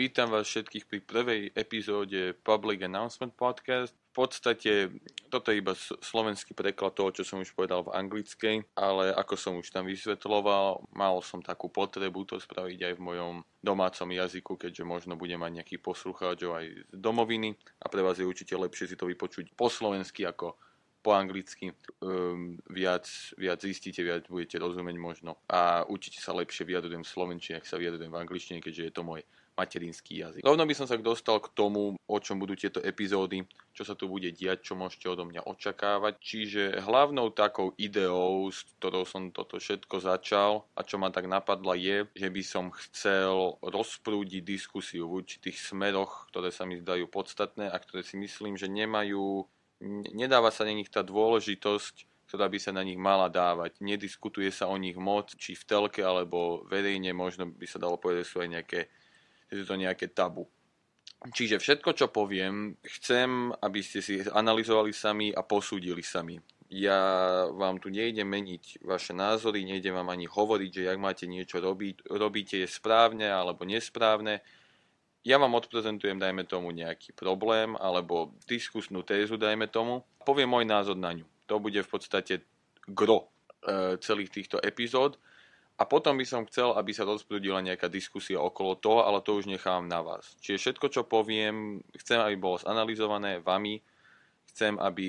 Vítam vás všetkých pri prvej epizóde Public Announcement Podcast. V podstate toto je iba slovenský preklad toho, čo som už povedal v anglickej, ale ako som už tam vysvetloval, mal som takú potrebu to spraviť aj v mojom domácom jazyku, keďže možno bude mať nejaký poslucháčov aj z domoviny a pre vás je určite lepšie si to vypočuť po slovensky ako po anglicky um, viac, viac zistíte, viac budete rozumieť možno a určite sa lepšie vyjadrujem v slovenčine, ak sa vyjadrujem v angličtine, keďže je to môj materinský jazyk. Rovno by som sa dostal k tomu, o čom budú tieto epizódy, čo sa tu bude diať, čo môžete odo mňa očakávať. Čiže hlavnou takou ideou, s ktorou som toto všetko začal a čo ma tak napadla je, že by som chcel rozprúdiť diskusiu v určitých smeroch, ktoré sa mi zdajú podstatné a ktoré si myslím, že nemajú, nedáva sa na nich tá dôležitosť, ktorá by sa na nich mala dávať. Nediskutuje sa o nich moc, či v telke alebo verejne, možno by sa dalo povedať, sú aj nejaké je to nejaké tabu. Čiže všetko, čo poviem, chcem, aby ste si analyzovali sami a posúdili sami. Ja vám tu nejdem meniť vaše názory, nejdem vám ani hovoriť, že ak máte niečo robiť, robíte je správne alebo nesprávne. Ja vám odprezentujem, dajme tomu, nejaký problém alebo diskusnú tézu, dajme tomu. Poviem môj názor na ňu. To bude v podstate gro e, celých týchto epizód a potom by som chcel, aby sa rozprudila nejaká diskusia okolo toho, ale to už nechám na vás. Čiže všetko, čo poviem, chcem, aby bolo zanalizované vami, chcem, aby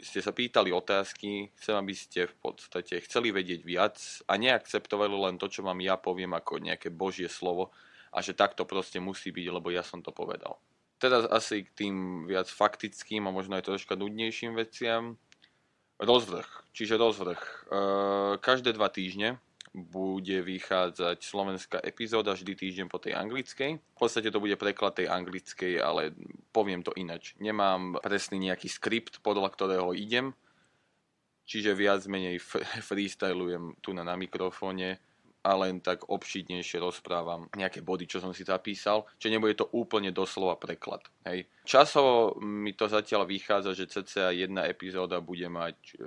ste sa pýtali otázky, chcem, aby ste v podstate chceli vedieť viac a neakceptovali len to, čo vám ja poviem ako nejaké božie slovo a že takto proste musí byť, lebo ja som to povedal. Teraz asi k tým viac faktickým a možno aj troška nudnejším veciam. Rozvrh, čiže rozvrh. Každé dva týždne bude vychádzať slovenská epizóda vždy týždeň po tej anglickej. V podstate to bude preklad tej anglickej, ale poviem to inač. Nemám presný nejaký skript, podľa ktorého idem, čiže viac menej freestylujem tu na, na mikrofóne a len tak obšitnejšie rozprávam nejaké body, čo som si zapísal, že nebude to úplne doslova preklad. Hej. Časovo mi to zatiaľ vychádza, že cca jedna epizóda bude mať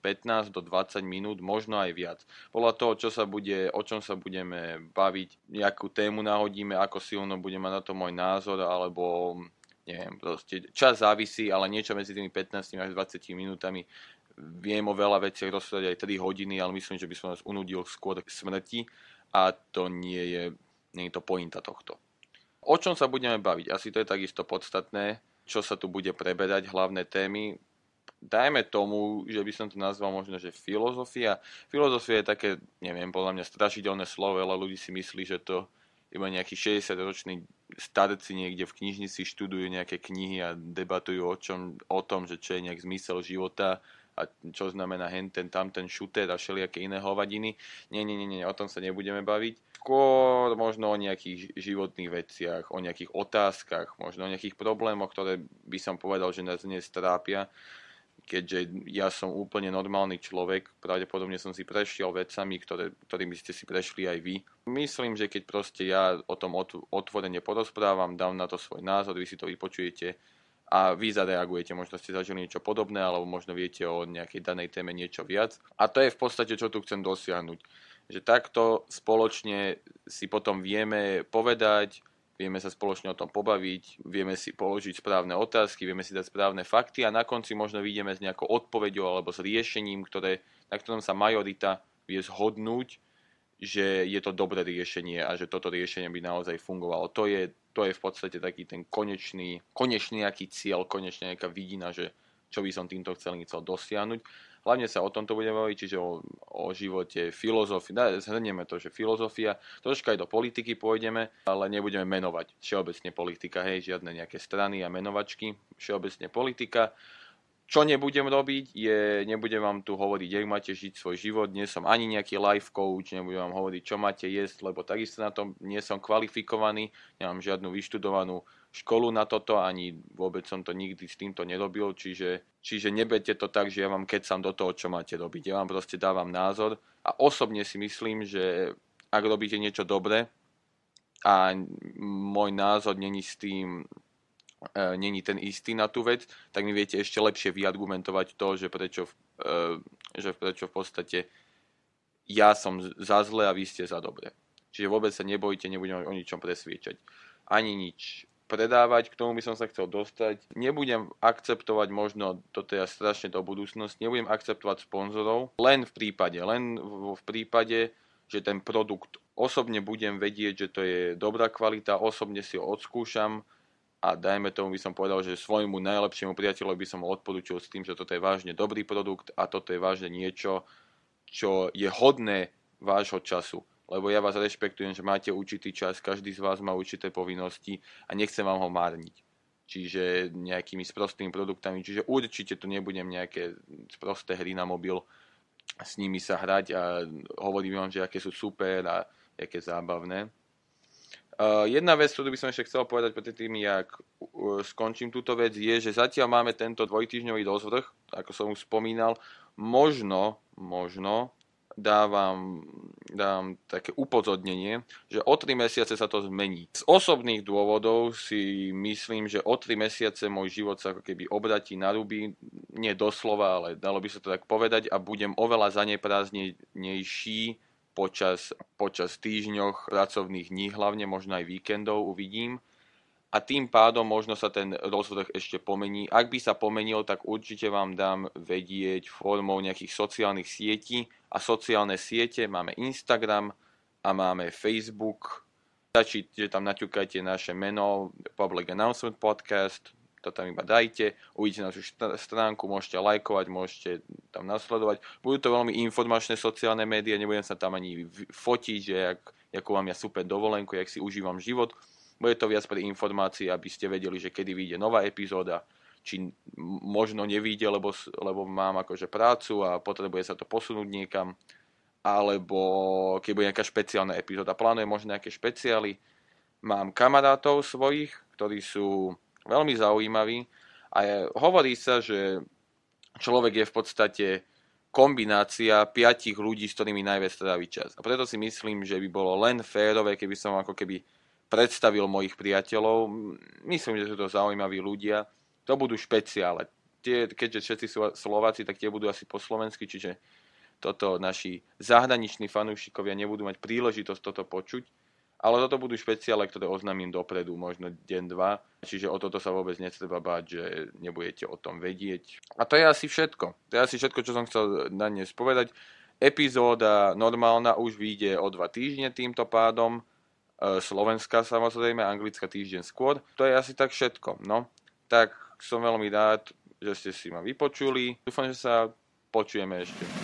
15 e, do 20 minút, možno aj viac. Podľa toho, čo sa bude, o čom sa budeme baviť, nejakú tému nahodíme, ako silno bude mať na to môj názor, alebo neviem, proste čas závisí, ale niečo medzi tými 15 až 20 minútami viem o veľa veciach rozprávať aj 3 hodiny, ale myslím, že by som nás unudil skôr k smrti a to nie je, nie je to pointa tohto. O čom sa budeme baviť? Asi to je takisto podstatné, čo sa tu bude preberať, hlavné témy. Dajme tomu, že by som to nazval možno, že filozofia. Filozofia je také, neviem, podľa mňa strašidelné slovo, ale ľudí si myslí, že to iba nejakí 60-roční starci niekde v knižnici študujú nejaké knihy a debatujú o, čom, o tom, že čo je nejak zmysel života a čo znamená hen ten, tam ten šuter a všelijaké iné hovadiny. Nie, nie, nie, nie, o tom sa nebudeme baviť. Skôr možno o nejakých životných veciach, o nejakých otázkach, možno o nejakých problémoch, ktoré by som povedal, že nás dnes trápia keďže ja som úplne normálny človek, pravdepodobne som si prešiel vecami, ktoré, ktorými ste si prešli aj vy. Myslím, že keď proste ja o tom otvorene porozprávam, dám na to svoj názor, vy si to vypočujete, a vy zareagujete. Možno ste zažili niečo podobné, alebo možno viete o nejakej danej téme niečo viac. A to je v podstate, čo tu chcem dosiahnuť. Že takto spoločne si potom vieme povedať, vieme sa spoločne o tom pobaviť, vieme si položiť správne otázky, vieme si dať správne fakty a na konci možno vyjdeme s nejakou odpoveďou alebo s riešením, ktoré, na ktorom sa majorita vie zhodnúť, že je to dobré riešenie a že toto riešenie by naozaj fungovalo. To je to je v podstate taký ten konečný, konečný nejaký cieľ, konečne nejaká vidina, že čo by som týmto chcel, chcel dosiahnuť. Hlavne sa o tomto budeme baviť, čiže o, o živote, filozofii. Zhrnieme to, že filozofia, troška aj do politiky pôjdeme, ale nebudeme menovať všeobecne politika, hej, žiadne nejaké strany a menovačky, všeobecne politika. Čo nebudem robiť, je, nebudem vám tu hovoriť, jak máte žiť svoj život, nie som ani nejaký life coach, nebudem vám hovoriť, čo máte jesť, lebo takisto na tom nie som kvalifikovaný, nemám žiadnu vyštudovanú školu na toto, ani vôbec som to nikdy s týmto nerobil, čiže, čiže neberte to tak, že ja vám kecam do toho, čo máte robiť. Ja vám proste dávam názor a osobne si myslím, že ak robíte niečo dobre a môj názor není s tým e, není ten istý na tú vec, tak mi viete ešte lepšie vyargumentovať to, že prečo, e, že prečo v podstate ja som za zle a vy ste za dobre. Čiže vôbec sa nebojte, nebudem o ničom presviečať. ani nič predávať, k tomu by som sa chcel dostať. Nebudem akceptovať možno, toto je strašne do budúcnosti, nebudem akceptovať sponzorov len v prípade, len v, prípade, že ten produkt osobne budem vedieť, že to je dobrá kvalita, osobne si ho odskúšam a dajme tomu by som povedal, že svojmu najlepšiemu priateľovi by som ho odporučil s tým, že toto je vážne dobrý produkt a toto je vážne niečo, čo je hodné vášho času lebo ja vás rešpektujem, že máte určitý čas, každý z vás má určité povinnosti a nechcem vám ho márniť. Čiže nejakými sprostými produktami, čiže určite to nebudem nejaké sprosté hry na mobil s nimi sa hrať a hovorím vám, že aké sú super a aké zábavné. Uh, jedna vec, ktorú by som ešte chcel povedať pred tým, jak uh, skončím túto vec, je, že zatiaľ máme tento dvojtýždňový rozvrh, ako som už spomínal. Možno, možno dávam, dávam také upozornenie, že o 3 mesiace sa to zmení. Z osobných dôvodov si myslím, že o 3 mesiace môj život sa ako keby obratí na ruby, nie doslova, ale dalo by sa to tak povedať a budem oveľa zaneprázdnejší počas, počas týždňoch, pracovných dní, hlavne možno aj víkendov uvidím a tým pádom možno sa ten rozvrh ešte pomení. Ak by sa pomenil, tak určite vám dám vedieť formou nejakých sociálnych sietí a sociálne siete máme Instagram a máme Facebook. Stačí, že tam naťukajte naše meno Public Announcement Podcast, to tam iba dajte, uvidíte našu stránku, môžete lajkovať, môžete tam nasledovať. Budú to veľmi informačné sociálne médiá, nebudem sa tam ani fotiť, že jak, ako mám ja super dovolenku, jak si užívam život bude to viac pre informácie, aby ste vedeli, že kedy vyjde nová epizóda, či možno nevíde, lebo, lebo mám akože prácu a potrebuje sa to posunúť niekam, alebo keď bude nejaká špeciálna epizóda. Plánujem možno nejaké špeciály. Mám kamarátov svojich, ktorí sú veľmi zaujímaví a hovorí sa, že človek je v podstate kombinácia piatich ľudí, s ktorými najviac trávi čas. A preto si myslím, že by bolo len férové, keby som ako keby predstavil mojich priateľov. Myslím, že sú to zaujímaví ľudia. To budú špeciále. Tie, keďže všetci sú Slováci, tak tie budú asi po slovensky, čiže toto naši zahraniční fanúšikovia nebudú mať príležitosť toto počuť. Ale toto budú špeciále, ktoré oznámim dopredu, možno deň, dva. Čiže o toto sa vôbec netreba báť, že nebudete o tom vedieť. A to je asi všetko. To je asi všetko, čo som chcel na dnes povedať. Epizóda normálna už vyjde o dva týždne týmto pádom. E, Slovenska samozrejme, Anglická týždeň skôr. To je asi tak všetko. No, tak som veľmi rád, že ste si ma vypočuli. Dúfam, že sa počujeme ešte.